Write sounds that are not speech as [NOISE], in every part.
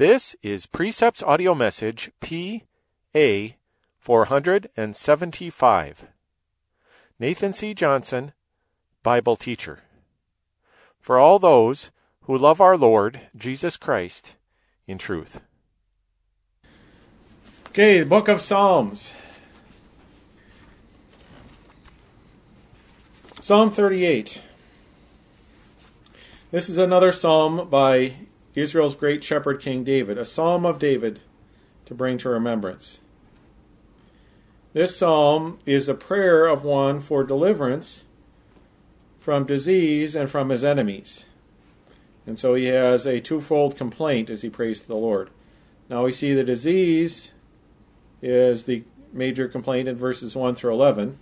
This is Precepts Audio Message P.A. 475. Nathan C. Johnson, Bible Teacher. For all those who love our Lord Jesus Christ in truth. Okay, the book of Psalms. Psalm 38. This is another psalm by Israel's great shepherd King David, a psalm of David to bring to remembrance. This psalm is a prayer of one for deliverance from disease and from his enemies. And so he has a twofold complaint as he prays to the Lord. Now we see the disease is the major complaint in verses 1 through 11.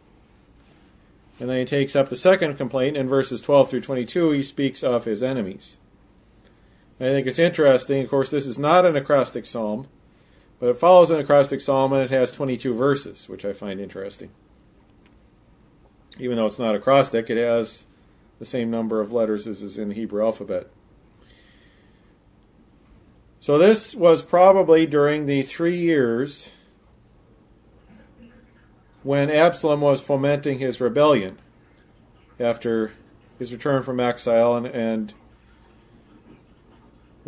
And then he takes up the second complaint in verses 12 through 22. He speaks of his enemies. And I think it's interesting. Of course, this is not an acrostic psalm, but it follows an acrostic psalm and it has 22 verses, which I find interesting. Even though it's not acrostic, it has the same number of letters as is in the Hebrew alphabet. So this was probably during the three years when Absalom was fomenting his rebellion after his return from exile and, and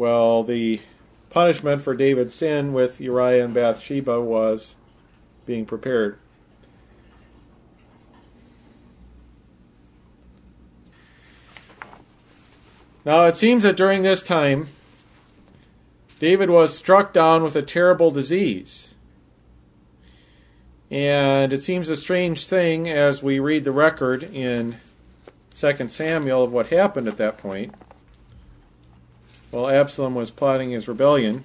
well, the punishment for David's sin with Uriah and Bathsheba was being prepared. Now, it seems that during this time, David was struck down with a terrible disease. And it seems a strange thing as we read the record in 2 Samuel of what happened at that point while Absalom was plotting his rebellion.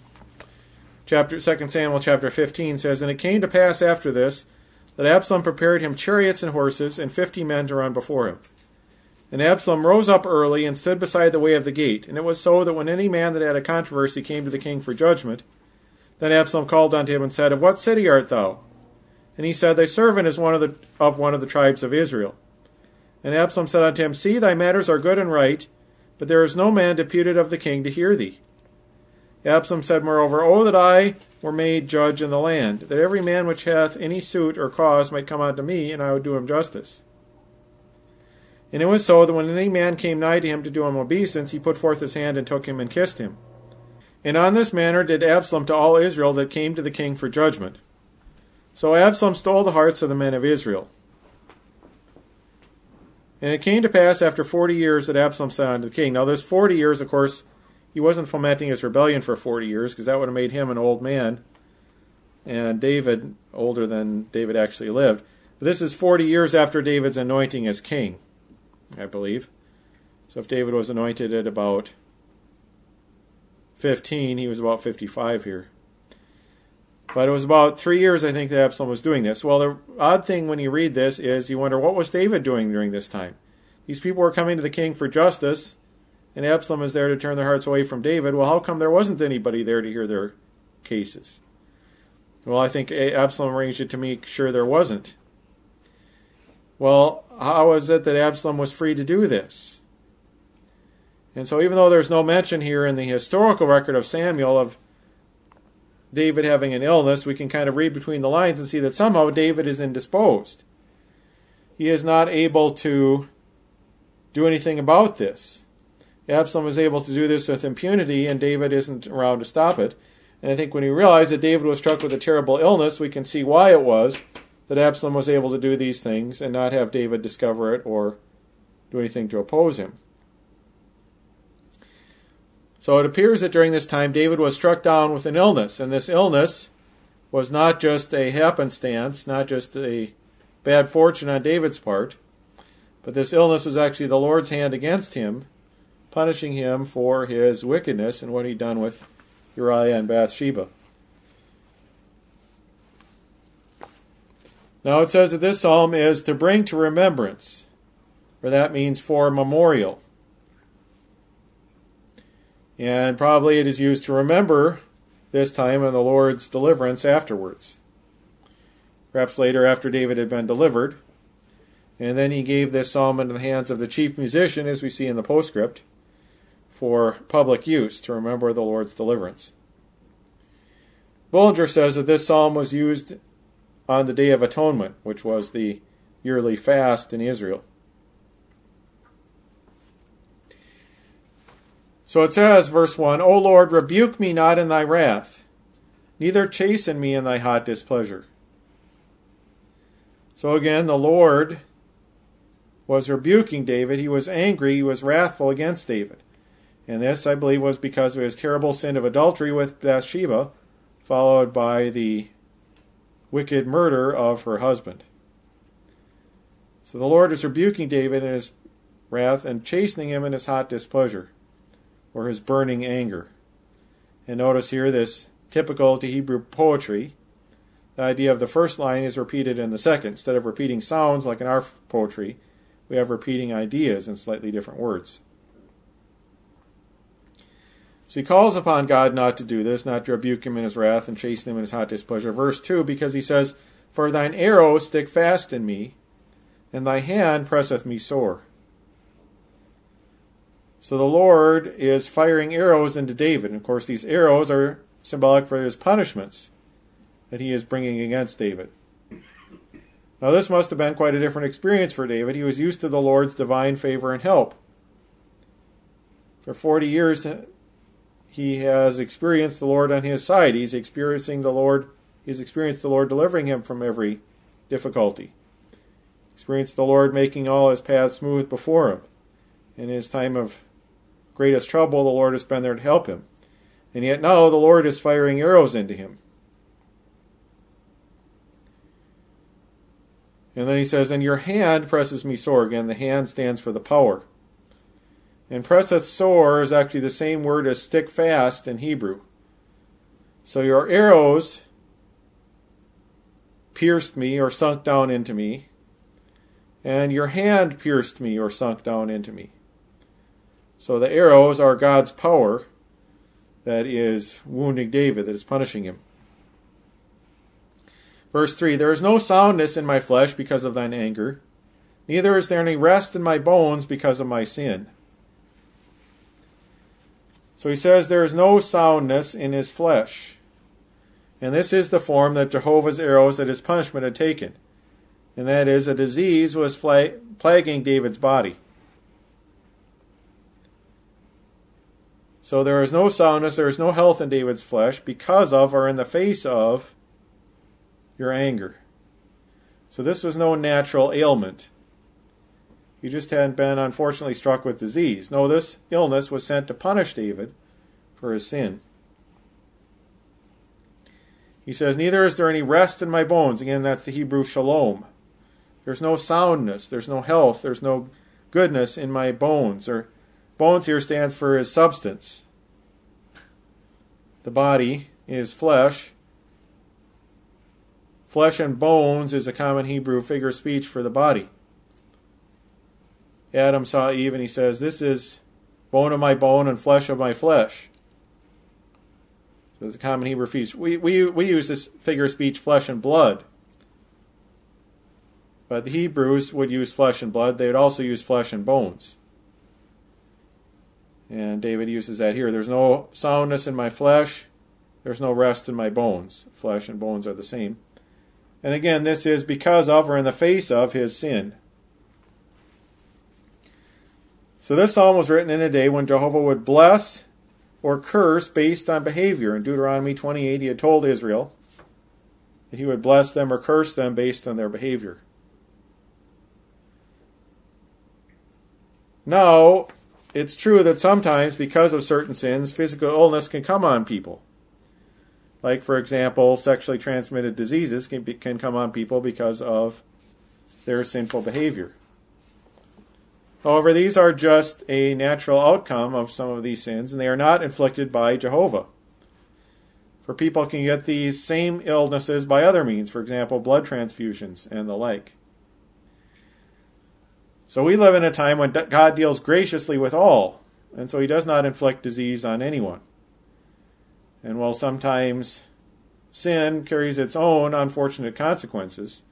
Chapter 2 Samuel chapter 15 says, And it came to pass after this that Absalom prepared him chariots and horses and fifty men to run before him. And Absalom rose up early and stood beside the way of the gate. And it was so that when any man that had a controversy came to the king for judgment, then Absalom called unto him and said, Of what city art thou? And he said, Thy servant is one of the of one of the tribes of Israel. And Absalom said unto him, See, thy matters are good and right, but there is no man deputed of the king to hear thee. Absalom said moreover, O that I were made judge in the land, that every man which hath any suit or cause might come unto me, and I would do him justice. And it was so that when any man came nigh to him to do him obeisance, he put forth his hand and took him and kissed him. And on this manner did Absalom to all Israel that came to the king for judgment. So Absalom stole the hearts of the men of Israel. And it came to pass after forty years that Absalom said unto the king. Now, this forty years, of course, he wasn't fomenting his rebellion for forty years, because that would have made him an old man, and David older than David actually lived. But this is forty years after David's anointing as king, I believe. So if David was anointed at about 15, he was about 55 here. But it was about three years, I think, that Absalom was doing this. Well, the odd thing when you read this is you wonder what was David doing during this time? These people were coming to the king for justice, and Absalom is there to turn their hearts away from David. Well, how come there wasn't anybody there to hear their cases? Well, I think Absalom arranged it to make sure there wasn't. Well, how is it that Absalom was free to do this? And so, even though there's no mention here in the historical record of Samuel of David having an illness, we can kind of read between the lines and see that somehow David is indisposed. He is not able to do anything about this. Absalom is able to do this with impunity, and David isn't around to stop it. And I think when we realize that David was struck with a terrible illness, we can see why it was that Absalom was able to do these things and not have David discover it or do anything to oppose him. So it appears that during this time David was struck down with an illness, and this illness was not just a happenstance, not just a bad fortune on David's part, but this illness was actually the Lord's hand against him, punishing him for his wickedness and what he'd done with Uriah and Bathsheba. Now it says that this psalm is to bring to remembrance, or that means for memorial. And probably it is used to remember this time and the Lord's deliverance afterwards. Perhaps later after David had been delivered. And then he gave this psalm into the hands of the chief musician, as we see in the postscript, for public use to remember the Lord's deliverance. Bullinger says that this psalm was used on the Day of Atonement, which was the yearly fast in Israel. So it says, verse 1 O Lord, rebuke me not in thy wrath, neither chasten me in thy hot displeasure. So again, the Lord was rebuking David. He was angry, he was wrathful against David. And this, I believe, was because of his terrible sin of adultery with Bathsheba, followed by the wicked murder of her husband. So the Lord is rebuking David in his wrath and chastening him in his hot displeasure or his burning anger. And notice here this typical to Hebrew poetry. The idea of the first line is repeated in the second. Instead of repeating sounds like in our poetry, we have repeating ideas in slightly different words. So he calls upon God not to do this, not to rebuke him in his wrath and chasten him in his hot displeasure. Verse 2, because he says, For thine arrows stick fast in me, and thy hand presseth me sore. So the Lord is firing arrows into David. And of course, these arrows are symbolic for his punishments that he is bringing against David. Now, this must have been quite a different experience for David. He was used to the Lord's divine favor and help. For 40 years, he has experienced the Lord on his side. He's experiencing the Lord, he's experienced the Lord delivering him from every difficulty. Experienced the Lord making all his paths smooth before him. In his time of greatest trouble, the Lord has been there to help him. And yet now the Lord is firing arrows into him. And then he says, And your hand presses me sore. Again, the hand stands for the power. And presseth sore is actually the same word as stick fast in Hebrew. So your arrows pierced me or sunk down into me, and your hand pierced me or sunk down into me. So the arrows are God's power that is wounding David, that is punishing him. Verse 3 There is no soundness in my flesh because of thine anger, neither is there any rest in my bones because of my sin. So he says there is no soundness in his flesh. And this is the form that Jehovah's arrows at his punishment had taken. And that is, a disease was plaguing David's body. So there is no soundness, there is no health in David's flesh because of or in the face of your anger. So this was no natural ailment. He just hadn't been unfortunately struck with disease. No, this illness was sent to punish David for his sin. He says, Neither is there any rest in my bones. Again, that's the Hebrew shalom. There's no soundness, there's no health, there's no goodness in my bones, or Bones here stands for his substance. The body is flesh. Flesh and bones is a common Hebrew figure of speech for the body. Adam saw Eve and he says, This is bone of my bone and flesh of my flesh. So it's a common Hebrew feast. We, we, we use this figure of speech, flesh and blood. But the Hebrews would use flesh and blood. They would also use flesh and bones. And David uses that here. There's no soundness in my flesh, there's no rest in my bones. Flesh and bones are the same. And again, this is because of or in the face of his sin. So this psalm was written in a day when Jehovah would bless or curse based on behavior. In Deuteronomy 28, he had told Israel that he would bless them or curse them based on their behavior. Now, it's true that sometimes, because of certain sins, physical illness can come on people. Like, for example, sexually transmitted diseases can, be, can come on people because of their sinful behavior. However, these are just a natural outcome of some of these sins, and they are not inflicted by Jehovah. For people can get these same illnesses by other means, for example, blood transfusions and the like. So we live in a time when God deals graciously with all, and so he does not inflict disease on anyone. And while sometimes sin carries its own unfortunate consequences,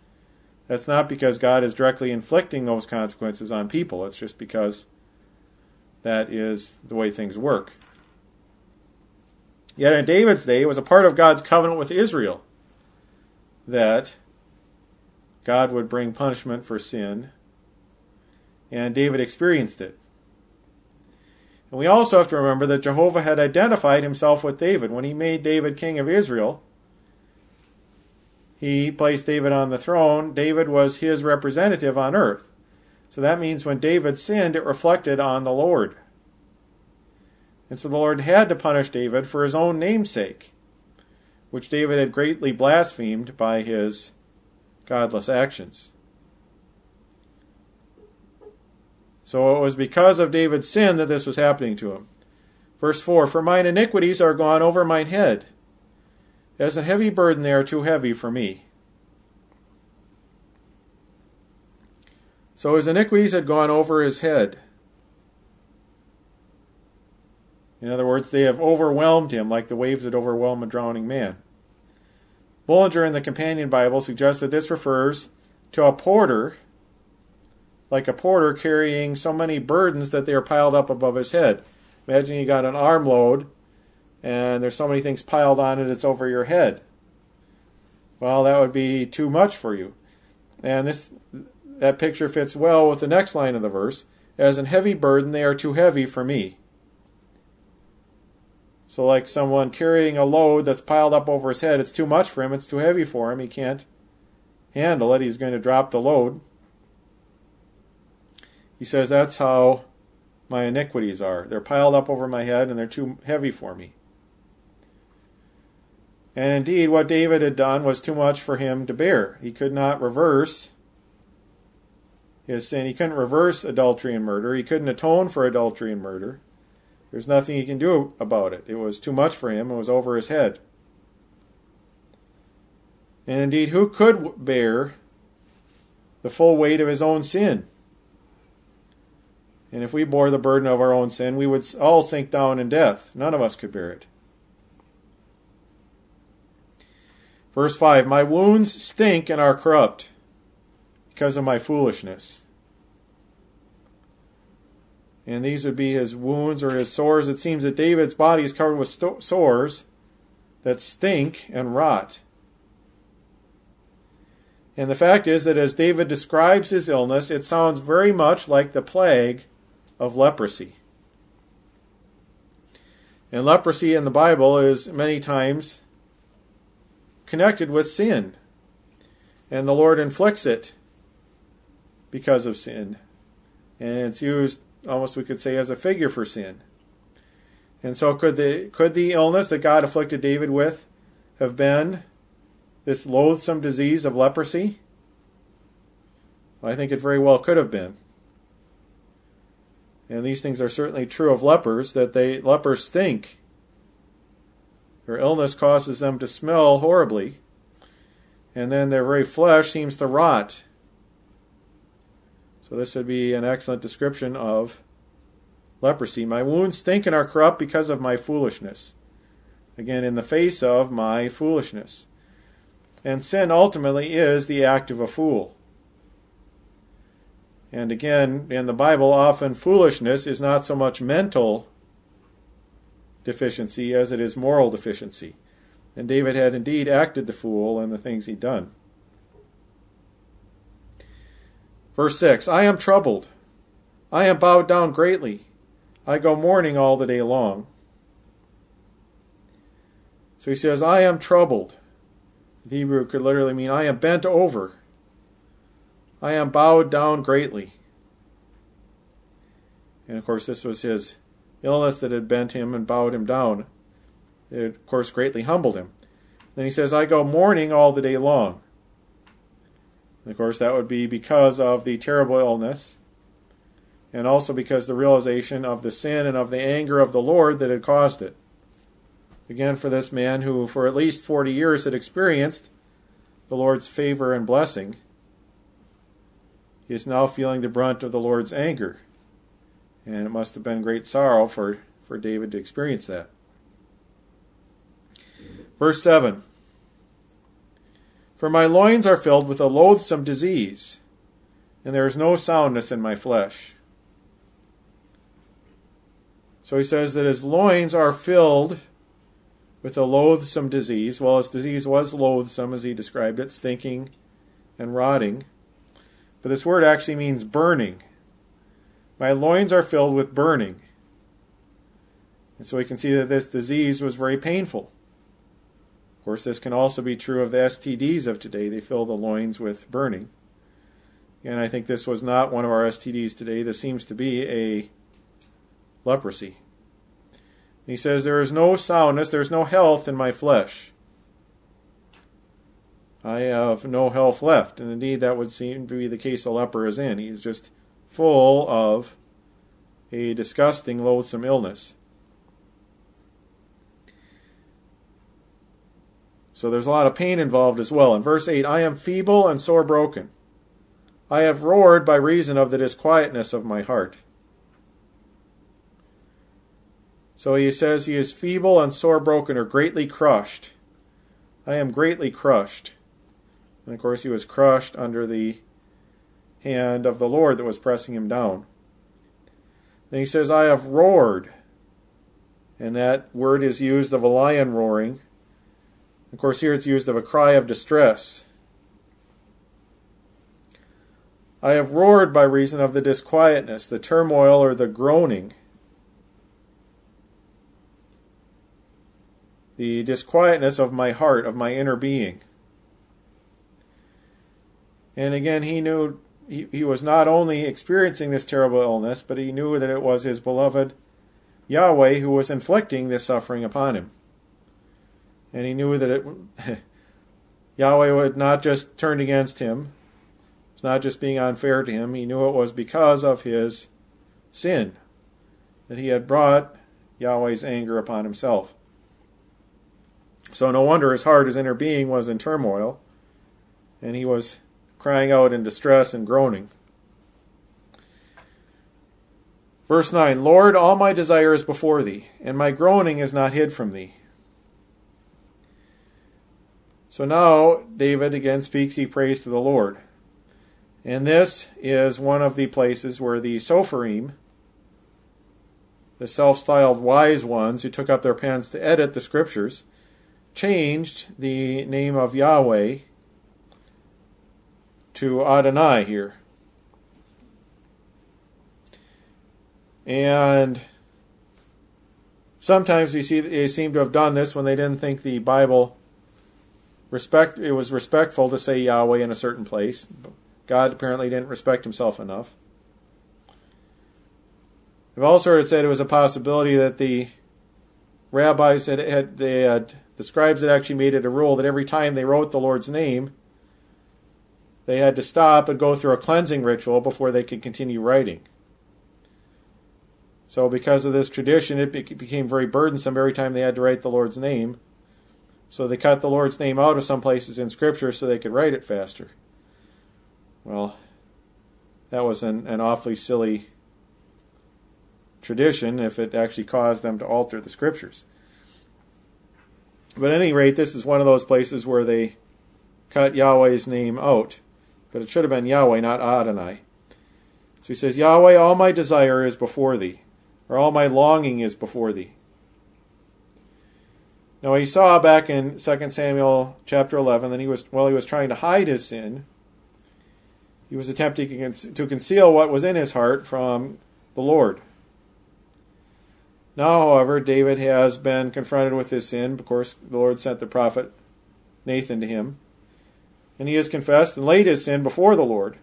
that's not because God is directly inflicting those consequences on people. It's just because that is the way things work. Yet in David's day, it was a part of God's covenant with Israel that God would bring punishment for sin, and David experienced it. And we also have to remember that Jehovah had identified himself with David. When he made David king of Israel, he placed David on the throne. David was his representative on earth. So that means when David sinned, it reflected on the Lord. And so the Lord had to punish David for his own namesake, which David had greatly blasphemed by his godless actions. So it was because of David's sin that this was happening to him. Verse 4 For mine iniquities are gone over mine head. As a heavy burden, they are too heavy for me. So his iniquities had gone over his head. In other words, they have overwhelmed him like the waves that overwhelm a drowning man. Bullinger in the Companion Bible suggests that this refers to a porter like a porter carrying so many burdens that they are piled up above his head. Imagine you got an armload and there's so many things piled on it it's over your head. Well, that would be too much for you. And this that picture fits well with the next line of the verse. As an heavy burden they are too heavy for me. So like someone carrying a load that's piled up over his head, it's too much for him, it's too heavy for him, he can't handle it, he's going to drop the load. He says, That's how my iniquities are. They're piled up over my head and they're too heavy for me. And indeed, what David had done was too much for him to bear. He could not reverse his sin. He couldn't reverse adultery and murder. He couldn't atone for adultery and murder. There's nothing he can do about it. It was too much for him. It was over his head. And indeed, who could bear the full weight of his own sin? And if we bore the burden of our own sin, we would all sink down in death. None of us could bear it. Verse 5 My wounds stink and are corrupt because of my foolishness. And these would be his wounds or his sores. It seems that David's body is covered with sto- sores that stink and rot. And the fact is that as David describes his illness, it sounds very much like the plague of leprosy. And leprosy in the Bible is many times connected with sin. And the Lord inflicts it because of sin. And it's used almost we could say as a figure for sin. And so could the could the illness that God afflicted David with have been this loathsome disease of leprosy? Well, I think it very well could have been and these things are certainly true of lepers, that they lepers stink. Their illness causes them to smell horribly, and then their very flesh seems to rot. So this would be an excellent description of leprosy. My wounds stink and are corrupt because of my foolishness. Again, in the face of my foolishness. And sin ultimately is the act of a fool. And again, in the Bible, often foolishness is not so much mental deficiency as it is moral deficiency. And David had indeed acted the fool in the things he'd done. Verse 6 I am troubled. I am bowed down greatly. I go mourning all the day long. So he says, I am troubled. The Hebrew could literally mean, I am bent over. I am bowed down greatly. And of course, this was his illness that had bent him and bowed him down. It, of course, greatly humbled him. Then he says, I go mourning all the day long. And of course, that would be because of the terrible illness, and also because the realization of the sin and of the anger of the Lord that had caused it. Again, for this man who, for at least 40 years, had experienced the Lord's favor and blessing, is now feeling the brunt of the Lord's anger. And it must have been great sorrow for, for David to experience that. Verse 7 For my loins are filled with a loathsome disease, and there is no soundness in my flesh. So he says that his loins are filled with a loathsome disease. Well, his disease was loathsome as he described it, stinking and rotting. But this word actually means burning. My loins are filled with burning. And so we can see that this disease was very painful. Of course, this can also be true of the STDs of today. They fill the loins with burning. And I think this was not one of our STDs today. This seems to be a leprosy. He says, There is no soundness, there is no health in my flesh. I have no health left. And indeed, that would seem to be the case a leper is in. He's just full of a disgusting, loathsome illness. So there's a lot of pain involved as well. In verse 8, I am feeble and sore broken. I have roared by reason of the disquietness of my heart. So he says he is feeble and sore broken or greatly crushed. I am greatly crushed. And of course, he was crushed under the hand of the Lord that was pressing him down. Then he says, I have roared. And that word is used of a lion roaring. Of course, here it's used of a cry of distress. I have roared by reason of the disquietness, the turmoil, or the groaning. The disquietness of my heart, of my inner being. And again, he knew he, he was not only experiencing this terrible illness, but he knew that it was his beloved Yahweh who was inflicting this suffering upon him. And he knew that it, [LAUGHS] Yahweh had not just turned against him, it's not just being unfair to him, he knew it was because of his sin that he had brought Yahweh's anger upon himself. So no wonder his heart, his inner being, was in turmoil, and he was crying out in distress and groaning. Verse 9 Lord, all my desire is before thee, and my groaning is not hid from thee. So now David again speaks, he prays to the Lord. And this is one of the places where the Sopherim, the self styled wise ones who took up their pens to edit the scriptures, changed the name of Yahweh to Adonai here. And sometimes we see they seem to have done this when they didn't think the Bible respect it was respectful to say Yahweh in a certain place. God apparently didn't respect himself enough. I've also heard it said it was a possibility that the rabbis had, had they had the scribes had actually made it a rule that every time they wrote the Lord's name, they had to stop and go through a cleansing ritual before they could continue writing. So, because of this tradition, it became very burdensome every time they had to write the Lord's name. So, they cut the Lord's name out of some places in Scripture so they could write it faster. Well, that was an, an awfully silly tradition if it actually caused them to alter the Scriptures. But at any rate, this is one of those places where they cut Yahweh's name out. But it should have been Yahweh, not Adonai. So he says, Yahweh, all my desire is before thee, or all my longing is before thee. Now he saw back in 2 Samuel chapter 11 that he was, while he was trying to hide his sin, he was attempting to conceal what was in his heart from the Lord. Now, however, David has been confronted with his sin. Of course, the Lord sent the prophet Nathan to him and he has confessed and laid his sin before the Lord.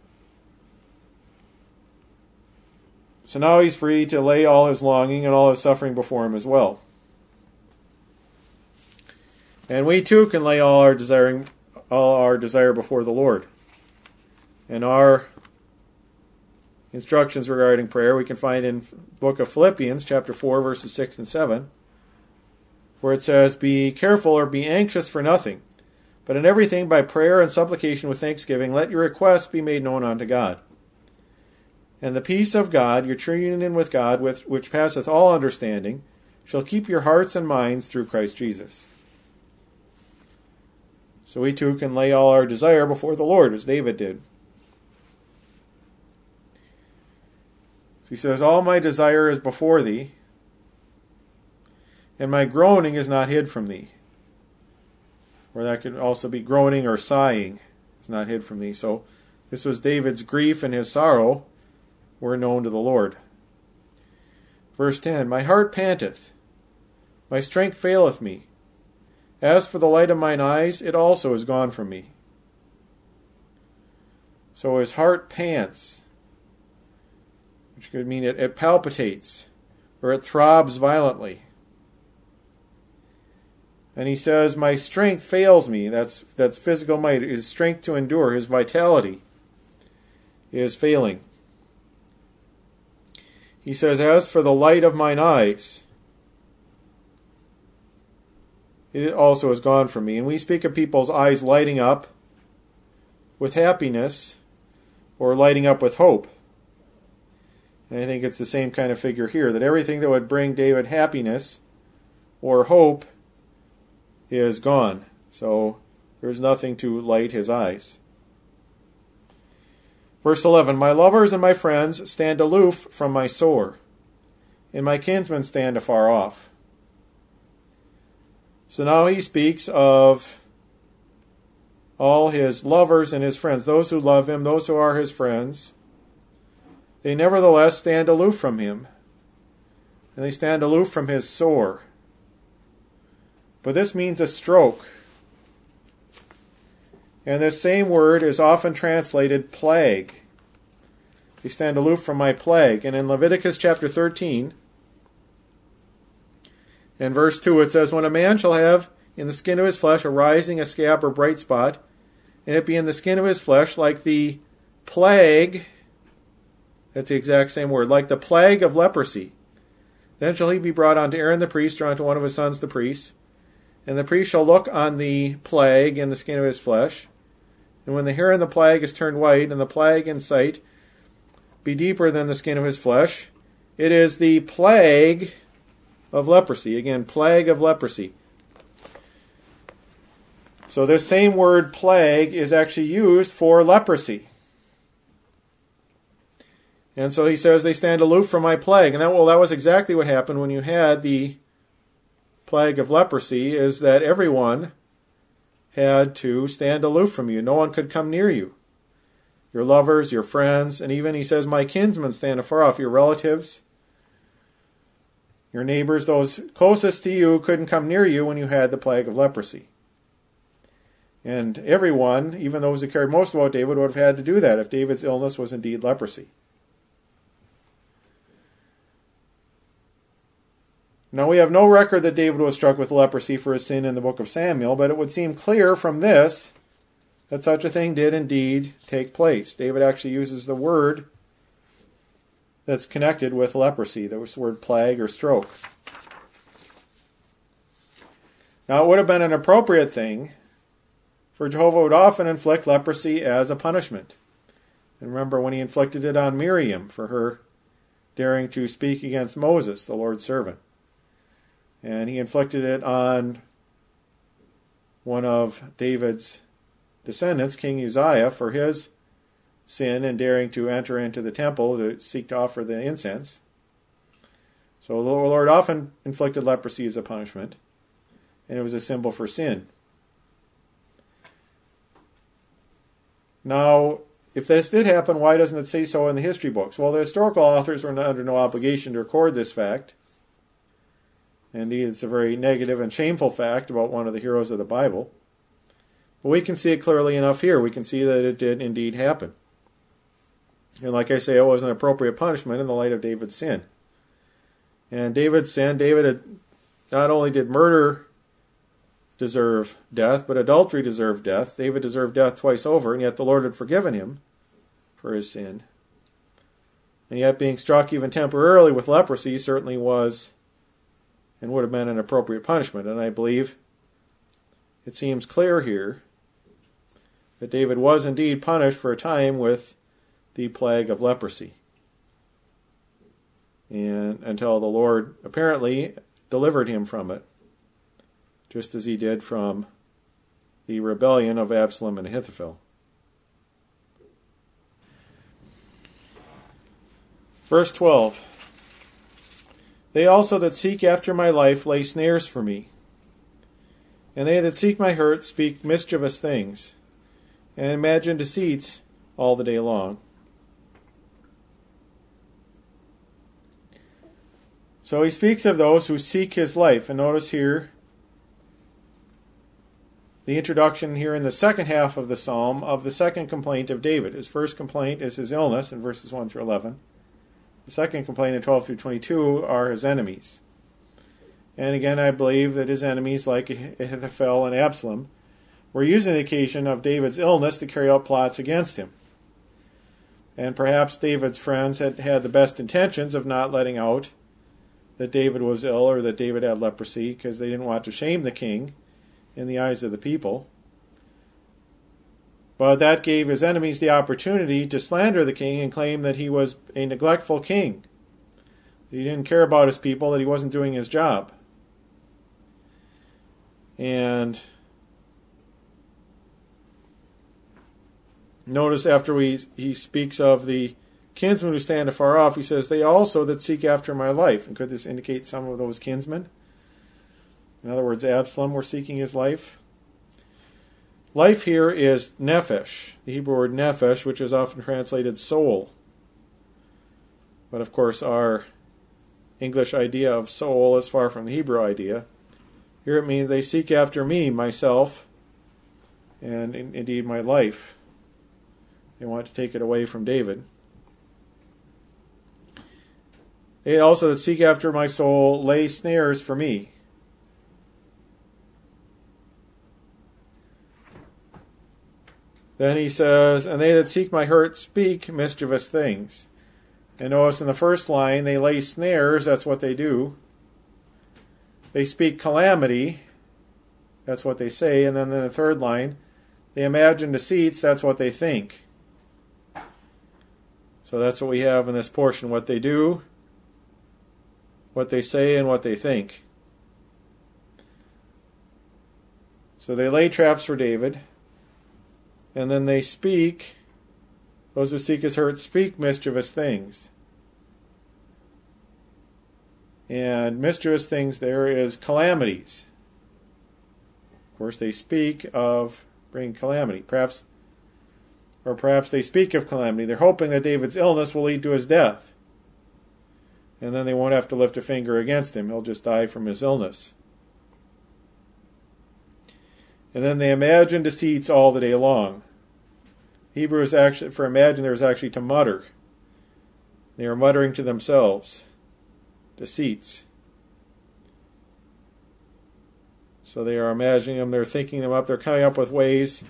So now he's free to lay all his longing and all his suffering before him as well. And we too can lay all our desiring all our desire before the Lord. And our instructions regarding prayer we can find in book of Philippians chapter 4 verses 6 and 7 where it says be careful or be anxious for nothing but in everything, by prayer and supplication with thanksgiving, let your requests be made known unto God. And the peace of God, your true union with God, with, which passeth all understanding, shall keep your hearts and minds through Christ Jesus. So we too can lay all our desire before the Lord, as David did. So he says, All my desire is before thee. and my groaning is not hid from thee. Or that could also be groaning or sighing is not hid from thee. So this was David's grief and his sorrow were known to the Lord. Verse 10 My heart panteth, my strength faileth me. As for the light of mine eyes, it also is gone from me. So his heart pants, which could mean it, it palpitates or it throbs violently. And he says, My strength fails me. That's, that's physical might. His strength to endure, his vitality is failing. He says, As for the light of mine eyes, it also is gone from me. And we speak of people's eyes lighting up with happiness or lighting up with hope. And I think it's the same kind of figure here that everything that would bring David happiness or hope is gone. So there's nothing to light his eyes. Verse 11 My lovers and my friends stand aloof from my sore, and my kinsmen stand afar off. So now he speaks of all his lovers and his friends, those who love him, those who are his friends. They nevertheless stand aloof from him, and they stand aloof from his sore. But this means a stroke. And this same word is often translated plague. They stand aloof from my plague. And in Leviticus chapter 13, in verse 2, it says, When a man shall have in the skin of his flesh a rising, a scab, or bright spot, and it be in the skin of his flesh like the plague, that's the exact same word, like the plague of leprosy, then shall he be brought unto Aaron the priest, or unto one of his sons the priests. And the priest shall look on the plague in the skin of his flesh. And when the hair in the plague is turned white, and the plague in sight be deeper than the skin of his flesh, it is the plague of leprosy. Again, plague of leprosy. So this same word plague is actually used for leprosy. And so he says they stand aloof from my plague. And that well that was exactly what happened when you had the plague of leprosy is that everyone had to stand aloof from you. No one could come near you. Your lovers, your friends, and even he says my kinsmen stand afar off, your relatives your neighbors, those closest to you, couldn't come near you when you had the plague of leprosy. And everyone, even those who cared most about David, would have had to do that if David's illness was indeed leprosy. Now, we have no record that David was struck with leprosy for his sin in the book of Samuel, but it would seem clear from this that such a thing did indeed take place. David actually uses the word that's connected with leprosy, the word plague or stroke. Now, it would have been an appropriate thing for Jehovah would often inflict leprosy as a punishment. And remember when he inflicted it on Miriam for her daring to speak against Moses, the Lord's servant. And he inflicted it on one of David's descendants, King Uzziah, for his sin and daring to enter into the temple to seek to offer the incense. So the Lord often inflicted leprosy as a punishment, and it was a symbol for sin. Now, if this did happen, why doesn't it say so in the history books? Well, the historical authors were under no obligation to record this fact. Indeed, it's a very negative and shameful fact about one of the heroes of the Bible. But we can see it clearly enough here. We can see that it did indeed happen. And like I say, it was an appropriate punishment in the light of David's sin. And David's sin, David had, not only did murder deserve death, but adultery deserved death. David deserved death twice over, and yet the Lord had forgiven him for his sin. And yet, being struck even temporarily with leprosy certainly was and would have been an appropriate punishment. And I believe it seems clear here that David was indeed punished for a time with the plague of leprosy. And until the Lord apparently delivered him from it, just as he did from the rebellion of Absalom and Ahithophel. Verse 12 They also that seek after my life lay snares for me. And they that seek my hurt speak mischievous things, and imagine deceits all the day long. So he speaks of those who seek his life. And notice here the introduction here in the second half of the psalm of the second complaint of David. His first complaint is his illness in verses 1 through 11. The second complaint in 12 through 22 are his enemies. And again, I believe that his enemies, like Ahithophel and Absalom, were using the occasion of David's illness to carry out plots against him. And perhaps David's friends had had the best intentions of not letting out that David was ill or that David had leprosy because they didn't want to shame the king in the eyes of the people. But that gave his enemies the opportunity to slander the king and claim that he was a neglectful king. He didn't care about his people, that he wasn't doing his job. And notice after we, he speaks of the kinsmen who stand afar off, he says, They also that seek after my life. And could this indicate some of those kinsmen? In other words, Absalom were seeking his life. Life here is nephesh, the Hebrew word nephesh, which is often translated soul. But of course, our English idea of soul is far from the Hebrew idea. Here it means they seek after me, myself, and in, indeed my life. They want to take it away from David. They also that seek after my soul lay snares for me. Then he says, And they that seek my hurt speak mischievous things. And notice in the first line, they lay snares, that's what they do. They speak calamity, that's what they say. And then in the third line, they imagine deceits, that's what they think. So that's what we have in this portion what they do, what they say, and what they think. So they lay traps for David and then they speak, those who seek his hurt speak mischievous things. And mischievous things there is calamities. Of course, they speak of bringing calamity. Perhaps, or perhaps they speak of calamity. They're hoping that David's illness will lead to his death. And then they won't have to lift a finger against him. He'll just die from his illness. And then they imagine deceits all the day long. Hebrew is actually, for imagine, there is actually to mutter. They are muttering to themselves. Deceits. So they are imagining them, they're thinking them up, they're coming up with ways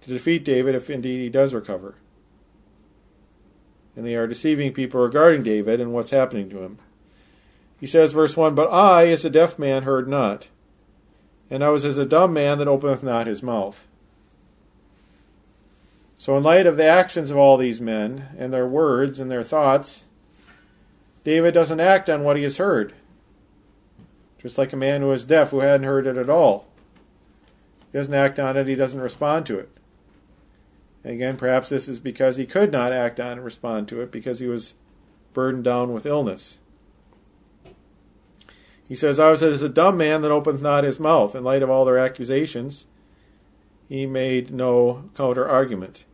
to defeat David if indeed he does recover. And they are deceiving people regarding David and what's happening to him. He says, verse 1 But I, as a deaf man, heard not and I was as a dumb man that openeth not his mouth. So, in light of the actions of all these men, and their words and their thoughts, David doesn't act on what he has heard. Just like a man who is deaf who hadn't heard it at all. He doesn't act on it, he doesn't respond to it. And again, perhaps this is because he could not act on and respond to it because he was burdened down with illness. He says, I was as a dumb man that openeth not his mouth. In light of all their accusations, he made no counter argument.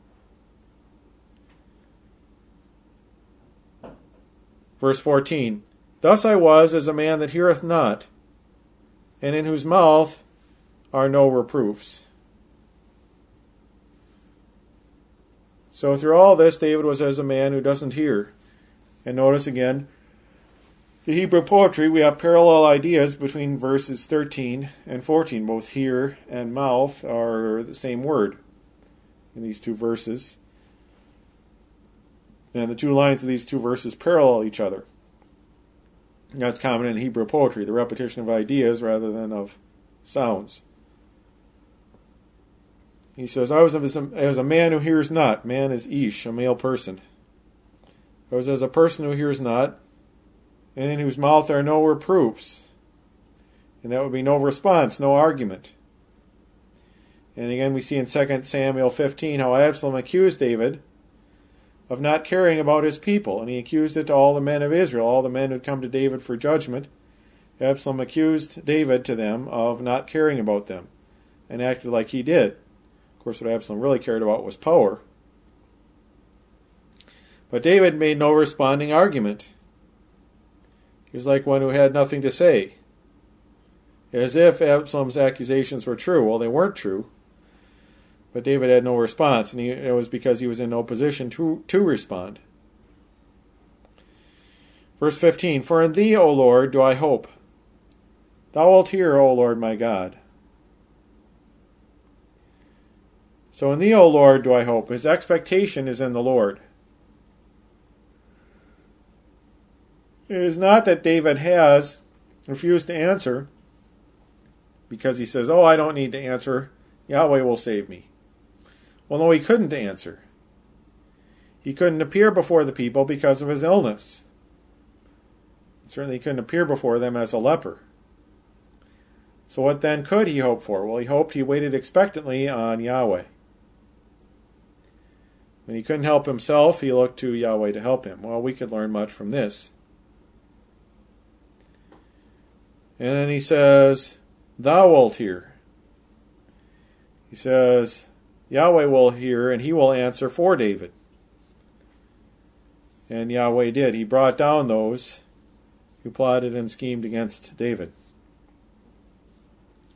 Verse 14 Thus I was as a man that heareth not, and in whose mouth are no reproofs. So through all this, David was as a man who doesn't hear. And notice again, the Hebrew poetry, we have parallel ideas between verses 13 and 14. Both hear and mouth are the same word in these two verses. And the two lines of these two verses parallel each other. That's common in Hebrew poetry, the repetition of ideas rather than of sounds. He says, I was as a, as a man who hears not. Man is Ish, a male person. I was as a person who hears not, and in whose mouth are no reproofs. And that would be no response, no argument. And again, we see in 2 Samuel 15 how Absalom accused David of not caring about his people, and he accused it to all the men of Israel, all the men who had come to David for judgment. Absalom accused David to them of not caring about them, and acted like he did. Of course, what Absalom really cared about was power. But David made no responding argument. He was like one who had nothing to say, as if Absalom's accusations were true. Well, they weren't true. But David had no response, and he, it was because he was in no position to, to respond. Verse 15 For in thee, O Lord, do I hope. Thou wilt hear, O Lord my God. So in thee, O Lord, do I hope. His expectation is in the Lord. It is not that David has refused to answer because he says, Oh, I don't need to answer. Yahweh will save me. Well, no, he couldn't answer. He couldn't appear before the people because of his illness. Certainly, he couldn't appear before them as a leper. So, what then could he hope for? Well, he hoped he waited expectantly on Yahweh. When he couldn't help himself, he looked to Yahweh to help him. Well, we could learn much from this. And then he says, Thou wilt hear. He says, Yahweh will hear and he will answer for David. And Yahweh did. He brought down those who plotted and schemed against David.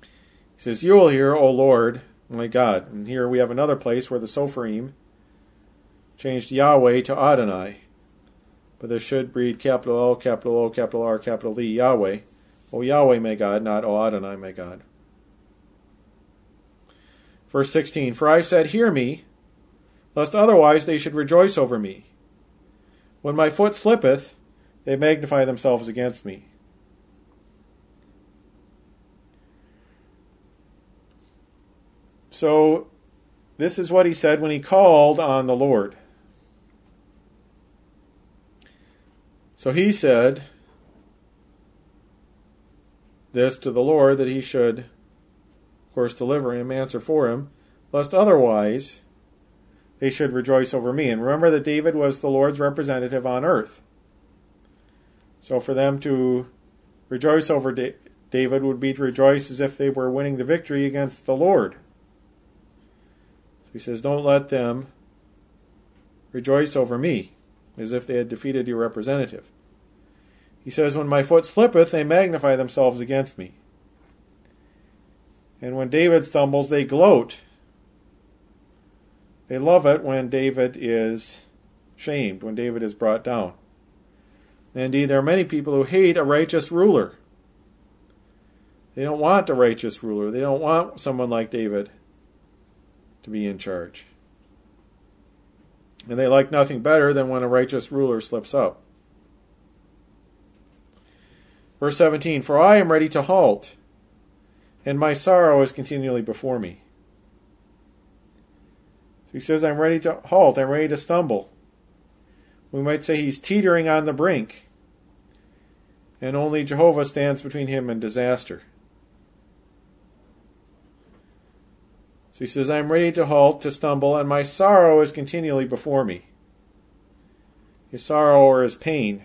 He says, You will hear, O Lord, my God. And here we have another place where the Sopherim changed Yahweh to Adonai. But this should read capital L, capital O, capital R, capital E, Yahweh. O Yahweh, my God, not O Adonai, my God. Verse 16 For I said, Hear me, lest otherwise they should rejoice over me. When my foot slippeth, they magnify themselves against me. So, this is what he said when he called on the Lord. So he said this to the Lord that he should of course, deliver him, answer for him, lest otherwise they should rejoice over me. And remember that David was the Lord's representative on earth. So for them to rejoice over David would be to rejoice as if they were winning the victory against the Lord. So he says, Don't let them rejoice over me, as if they had defeated your representative. He says, When my foot slippeth, they magnify themselves against me. And when David stumbles, they gloat. They love it when David is shamed, when David is brought down. Indeed, there are many people who hate a righteous ruler. They don't want a righteous ruler. They don't want someone like David to be in charge. And they like nothing better than when a righteous ruler slips up. Verse 17 For I am ready to halt and my sorrow is continually before me. So he says, I'm ready to halt, I'm ready to stumble. We might say he's teetering on the brink, and only Jehovah stands between him and disaster. So he says, I'm ready to halt, to stumble, and my sorrow is continually before me. His sorrow or his pain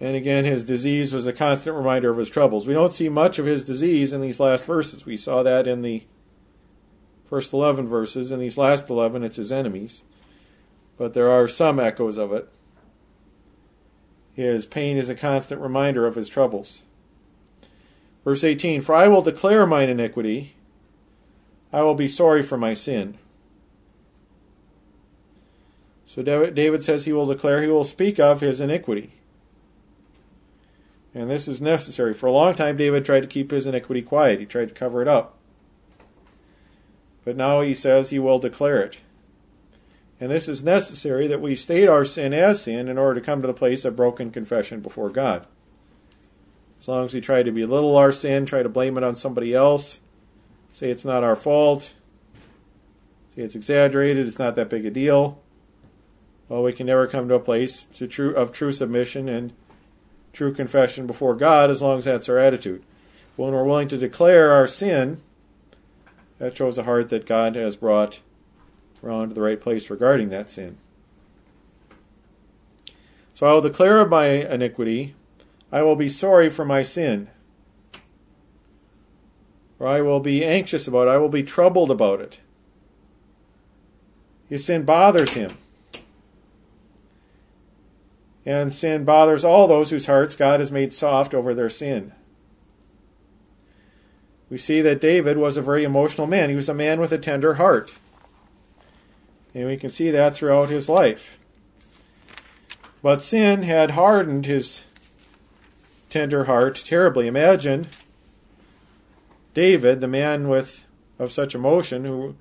And again, his disease was a constant reminder of his troubles. We don't see much of his disease in these last verses. We saw that in the first 11 verses. In these last 11, it's his enemies. But there are some echoes of it. His pain is a constant reminder of his troubles. Verse 18 For I will declare mine iniquity, I will be sorry for my sin. So David says he will declare, he will speak of his iniquity. And this is necessary. For a long time, David tried to keep his iniquity quiet, he tried to cover it up. But now he says he will declare it. And this is necessary that we state our sin as sin in order to come to the place of broken confession before God. As long as we try to belittle our sin, try to blame it on somebody else, say it's not our fault, say it's exaggerated, it's not that big a deal, well, we can never come to a place to true, of true submission and true confession before God as long as that's our attitude. When we're willing to declare our sin, that shows a heart that God has brought around to the right place regarding that sin. So I will declare of my iniquity, I will be sorry for my sin. Or I will be anxious about it, I will be troubled about it. His sin bothers him. And sin bothers all those whose hearts God has made soft over their sin. We see that David was a very emotional man. He was a man with a tender heart. And we can see that throughout his life. But sin had hardened his tender heart terribly. Imagine David, the man with of such emotion, who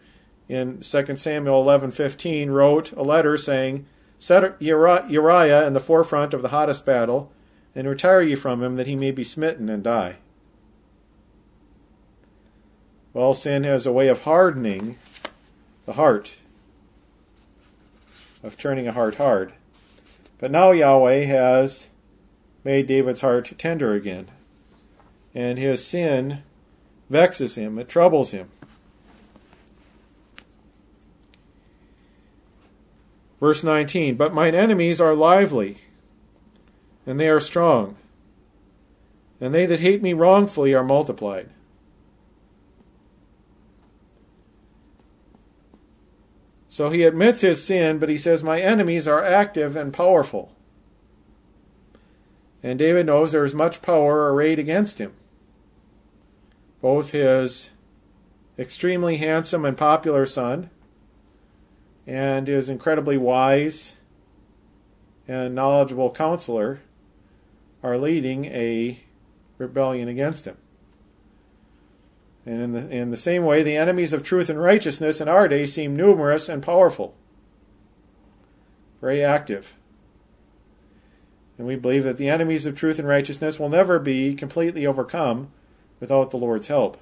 in 2 Samuel 11:15 wrote a letter saying, "Set Uriah in the forefront of the hottest battle, and retire ye from him, that he may be smitten and die." Well, sin has a way of hardening the heart, of turning a heart hard. But now Yahweh has made David's heart tender again, and his sin vexes him, it troubles him. Verse 19 But mine enemies are lively, and they are strong, and they that hate me wrongfully are multiplied. So he admits his sin, but he says, My enemies are active and powerful. And David knows there is much power arrayed against him. Both his extremely handsome and popular son and his incredibly wise and knowledgeable counselor are leading a rebellion against him. And in the, in the same way, the enemies of truth and righteousness in our day seem numerous and powerful, very active. And we believe that the enemies of truth and righteousness will never be completely overcome without the Lord's help.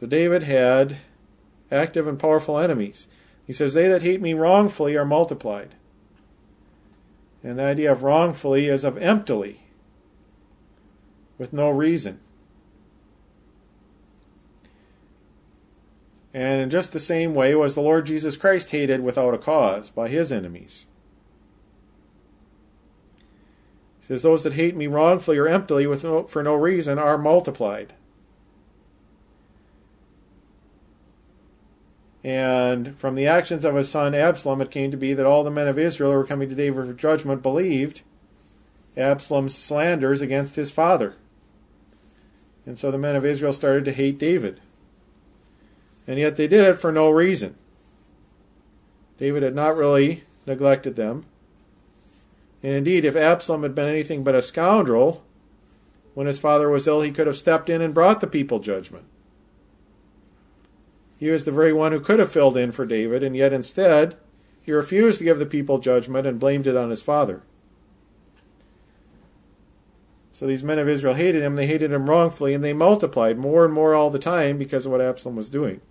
So David had active and powerful enemies. He says, They that hate me wrongfully are multiplied. And the idea of wrongfully is of emptily with no reason. And in just the same way was the Lord Jesus Christ hated without a cause by his enemies. He says, Those that hate me wrongfully or emptily with no, for no reason are multiplied. And from the actions of his son Absalom, it came to be that all the men of Israel who were coming to David for judgment believed Absalom's slanders against his father. And so the men of Israel started to hate David. And yet they did it for no reason. David had not really neglected them. And indeed, if Absalom had been anything but a scoundrel, when his father was ill, he could have stepped in and brought the people judgment. He was the very one who could have filled in for David, and yet instead, he refused to give the people judgment and blamed it on his father. So these men of Israel hated him, they hated him wrongfully, and they multiplied more and more all the time because of what Absalom was doing.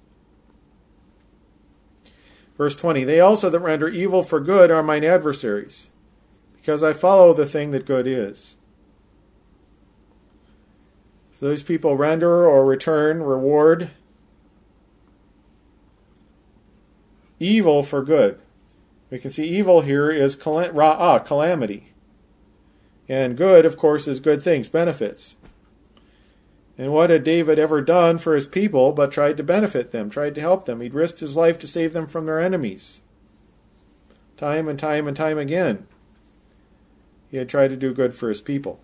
Verse 20 They also that render evil for good are mine adversaries, because I follow the thing that good is. So those people render or return reward evil for good. We can see evil here is ra'ah, calamity. And good, of course, is good things, benefits. And what had David ever done for his people but tried to benefit them, tried to help them? He'd risked his life to save them from their enemies. Time and time and time again, he had tried to do good for his people.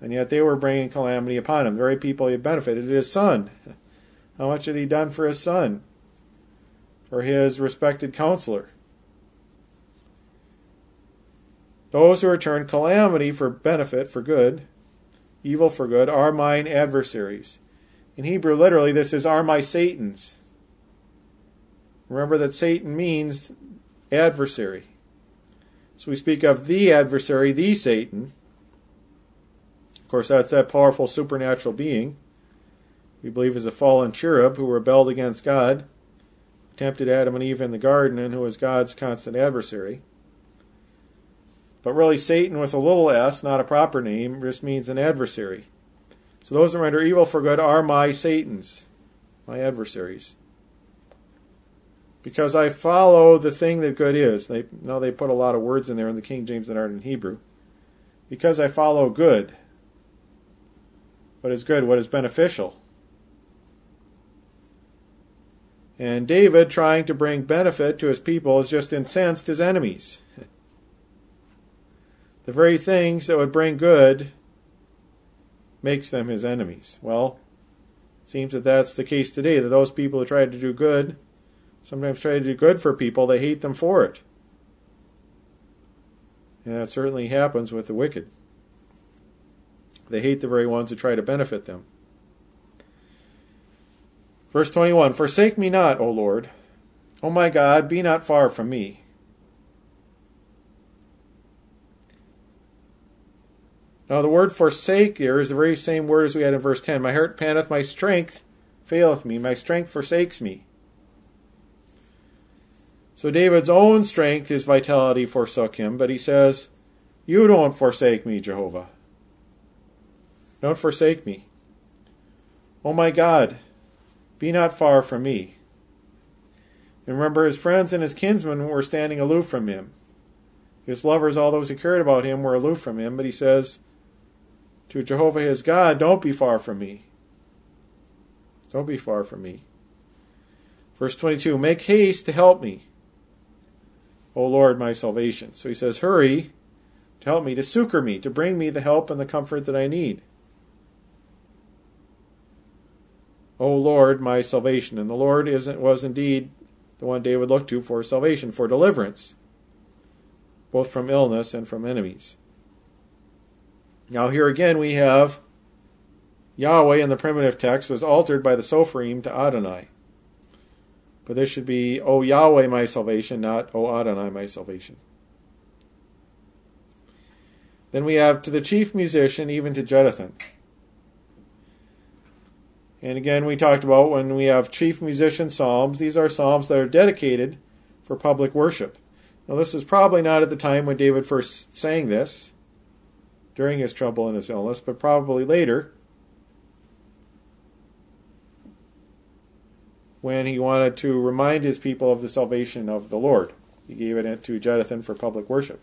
And yet they were bringing calamity upon him, the very people he had benefited. His son. How much had he done for his son? For his respected counselor? Those who return calamity for benefit, for good, evil for good, are mine adversaries. In Hebrew, literally, this is are my Satans. Remember that Satan means adversary. So we speak of the adversary, the Satan. Of course, that's that powerful supernatural being. We believe is a fallen cherub who rebelled against God, tempted Adam and Eve in the garden, and who was God's constant adversary. But really, Satan with a little s, not a proper name, just means an adversary. So those that render evil for good are my Satans. my adversaries. Because I follow the thing that good is. They now they put a lot of words in there in the King James that aren't in Hebrew. Because I follow good. What is good? What is beneficial? And David, trying to bring benefit to his people, has just incensed his enemies. [LAUGHS] the very things that would bring good makes them his enemies. Well, it seems that that's the case today, that those people who try to do good sometimes try to do good for people, they hate them for it. And that certainly happens with the wicked. They hate the very ones who try to benefit them. Verse 21 Forsake me not, O Lord. O my God, be not far from me. Now, the word forsake here is the very same word as we had in verse 10. My heart panteth, my strength faileth me, my strength forsakes me. So, David's own strength, his vitality forsook him, but he says, You don't forsake me, Jehovah. Don't forsake me. O my God, be not far from me. And remember, his friends and his kinsmen were standing aloof from him. His lovers, all those who cared about him, were aloof from him, but he says to Jehovah his God, Don't be far from me. Don't be far from me. Verse 22 Make haste to help me, O Lord, my salvation. So he says, Hurry to help me, to succor me, to bring me the help and the comfort that I need. O Lord, my salvation. And the Lord is, was indeed the one David looked to for salvation, for deliverance, both from illness and from enemies. Now, here again we have Yahweh in the primitive text was altered by the Sopherim to Adonai. But this should be, O Yahweh, my salvation, not O Adonai, my salvation. Then we have to the chief musician, even to Jeduthun. And again, we talked about when we have chief musician psalms, these are psalms that are dedicated for public worship. Now, this is probably not at the time when David first sang this, during his trouble and his illness, but probably later, when he wanted to remind his people of the salvation of the Lord. He gave it to Jeduthun for public worship.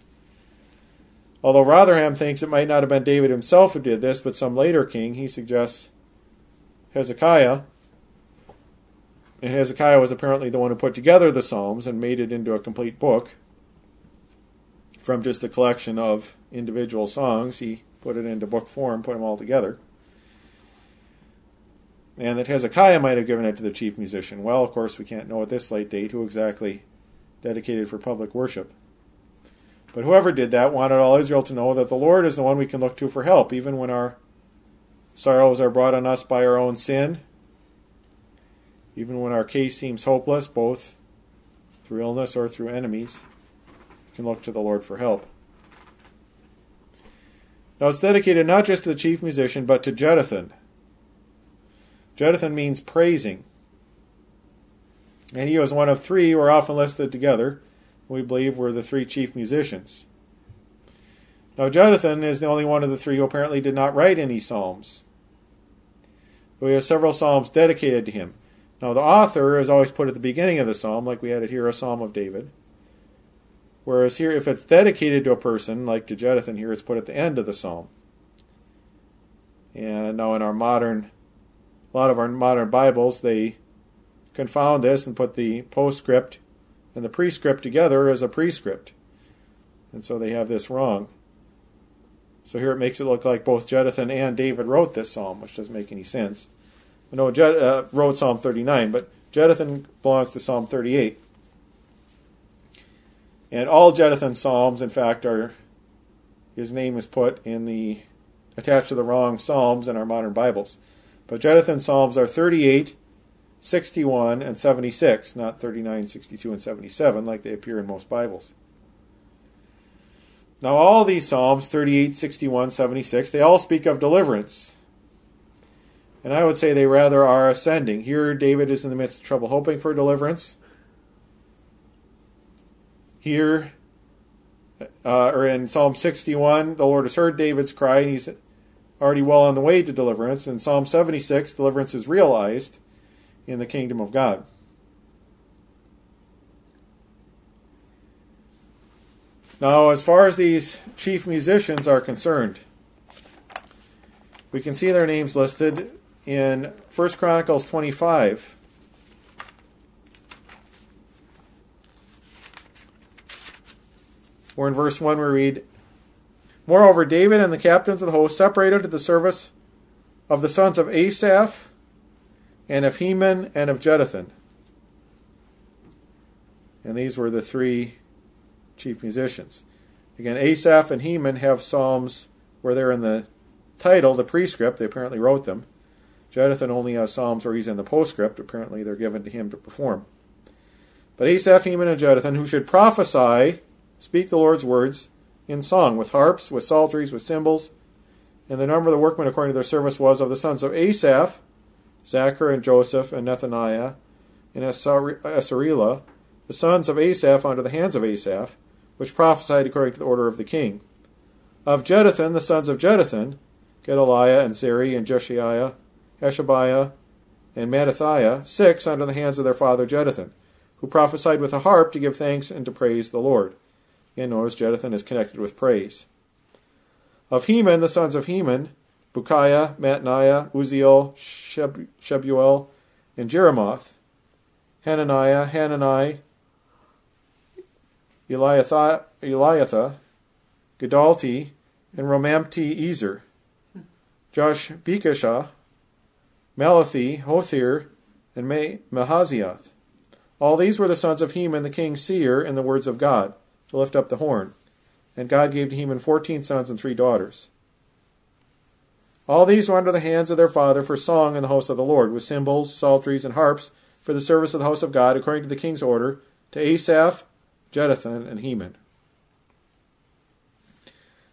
Although Rotherham thinks it might not have been David himself who did this, but some later king, he suggests Hezekiah. And Hezekiah was apparently the one who put together the Psalms and made it into a complete book from just a collection of individual songs. He put it into book form, put them all together. And that Hezekiah might have given it to the chief musician. Well, of course, we can't know at this late date who exactly dedicated for public worship. But whoever did that wanted all Israel to know that the Lord is the one we can look to for help, even when our Sorrows are brought on us by our own sin. Even when our case seems hopeless, both through illness or through enemies, we can look to the Lord for help. Now it's dedicated not just to the chief musician, but to Jeduthun. Jeduthun means praising. And he was one of three who are often listed together. We believe were the three chief musicians. Now, Jeduthun is the only one of the three who apparently did not write any psalms. We have several psalms dedicated to him. Now, the author is always put at the beginning of the psalm, like we had it here, a psalm of David. Whereas here, if it's dedicated to a person, like to Jeduthun here, it's put at the end of the psalm. And now in our modern, a lot of our modern Bibles, they confound this and put the postscript and the prescript together as a prescript. And so they have this wrong. So here it makes it look like both Jeduthun and David wrote this psalm, which doesn't make any sense. No, Jed, uh, wrote Psalm 39, but Jeduthun belongs to Psalm 38. And all Jeduthun's psalms, in fact, are his name is put in the attached to the wrong psalms in our modern Bibles. But Jeduthun's psalms are 38, 61, and 76, not 39, 62, and 77 like they appear in most Bibles. Now, all these Psalms, 38, 61, 76, they all speak of deliverance. And I would say they rather are ascending. Here, David is in the midst of trouble, hoping for deliverance. Here, uh, or in Psalm 61, the Lord has heard David's cry, and he's already well on the way to deliverance. In Psalm 76, deliverance is realized. in the kingdom of God. Now, as far as these chief musicians are concerned, we can see their names listed in 1 Chronicles 25. Where in verse 1 we read, Moreover, David and the captains of the host separated to the service of the sons of Asaph, and of Heman, and of Jeduthun. And these were the three chief musicians. Again, Asaph and Heman have psalms where they're in the title, the prescript. They apparently wrote them. Jeduthun only has psalms where he's in the postscript. Apparently, they're given to him to perform. But Asaph, Heman, and Jeduthun, who should prophesy, speak the Lord's words in song, with harps, with psalteries, with cymbals. And the number of the workmen according to their service was of the sons of Asaph, Zachar and Joseph and Nethaniah and Asarela, the sons of Asaph under the hands of Asaph, which prophesied according to the order of the king. Of Jeduthun, the sons of Jeduthun, Gedaliah and Zeri and Jeshaiah, Hashabiah, and Mattithiah, six under the hands of their father Jeduthun, who prophesied with a harp to give thanks and to praise the Lord. Again, notice Jeduthun is connected with praise. Of Heman, the sons of Heman, Bukkiah, Mattaniah, Uzziel, Shebuel, and Jerimoth, Hananiah, Hanani, Eliathah, Eliathah Giddalti, and Romamti-ezer, Josh Bekashah, Mallothi, Hothir, and Mahazioth. All these were the sons of Heman the king's seer in the words of God, to lift up the horn. And God gave to Heman fourteen sons and three daughters. All these were under the hands of their father for song in the house of the Lord, with cymbals, psalteries, and harps for the service of the house of God, according to the king's order, to Asaph, Jeduthun, and Heman.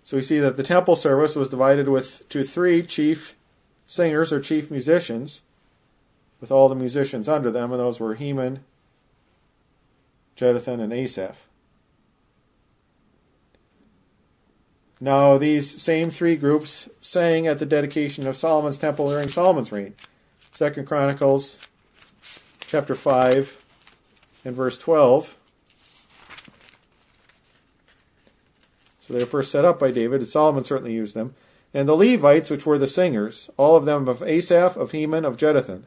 So we see that the temple service was divided with to three chief singers or chief musicians, with all the musicians under them, and those were Heman, Jeduthun, and Asaph. Now, these same three groups sang at the dedication of Solomon's temple during Solomon's reign. Second Chronicles chapter 5 and verse 12. So they were first set up by David, and Solomon certainly used them. And the Levites, which were the singers, all of them of Asaph, of Heman, of Jeduthun,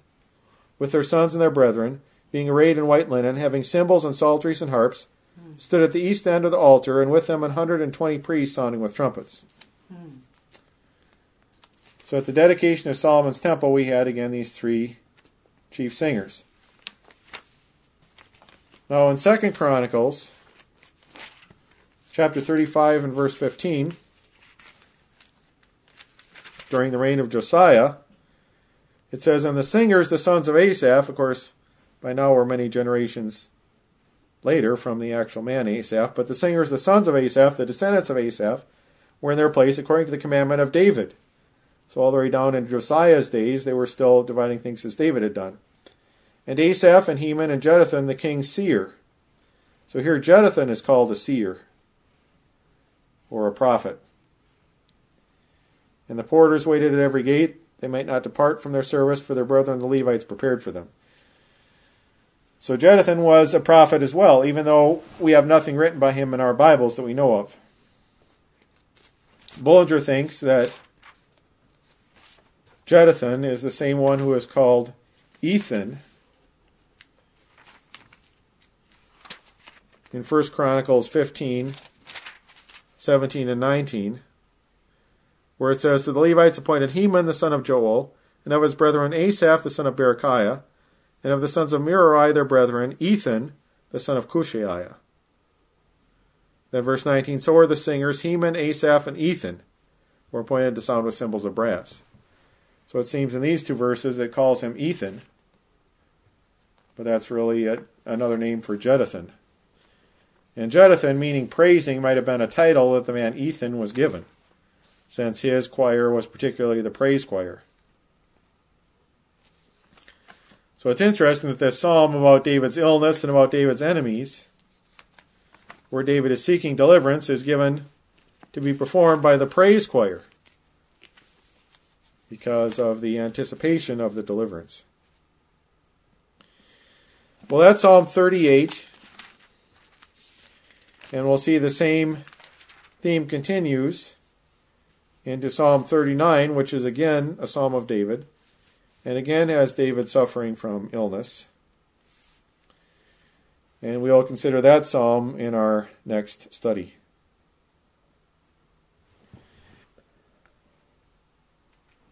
with their sons and their brethren, being arrayed in white linen, having cymbals and psalteries and harps, stood at the east end of the altar, and with them an hundred and twenty priests sounding with trumpets. So at the dedication of Solomon's temple, we had again these three chief singers. Now in Second Chronicles, chapter 35 and verse 15, during the reign of Josiah, it says, And the singers, the sons of Asaph, of course, by now we're many generations later from the actual man Asaph, but the singers, the sons of Asaph, the descendants of Asaph, were in their place according to the commandment of David. So all the way down in Josiah's days, they were still dividing things as David had done. And Asaph and Heman and Jeduthun, the king's seer. So here Jeduthun is called a seer or a prophet. And the porters waited at every gate. They might not depart from their service, for their brethren the Levites prepared for them. So Jeduthun was a prophet as well, even though we have nothing written by him in our Bibles that we know of. Bullinger thinks that Jeduthun is the same one who is called Ethan in 1 Chronicles 15 17 and 19, where it says, So the Levites appointed Heman the son of Joel, and of his brethren Asaph the son of Berechiah, and of the sons of Merari their brethren Ethan the son of Kushaiah. Then verse 19, So were the singers Heman, Asaph, and Ethan were appointed to sound with cymbals of brass. So it seems in these two verses it calls him Ethan, but that's really a, another name for Jeduthun. And Jeduthun, meaning praising, might have been a title that the man Ethan was given, since his choir was particularly the praise choir. So it's interesting that this psalm about David's illness and about David's enemies, where David is seeking deliverance, is given to be performed by the praise choir because of the anticipation of the deliverance. Well, that's Psalm 38. And we'll see the same theme continues into Psalm 39, which is again a Psalm of David, and again has David suffering from illness. And we'll consider that psalm in our next study.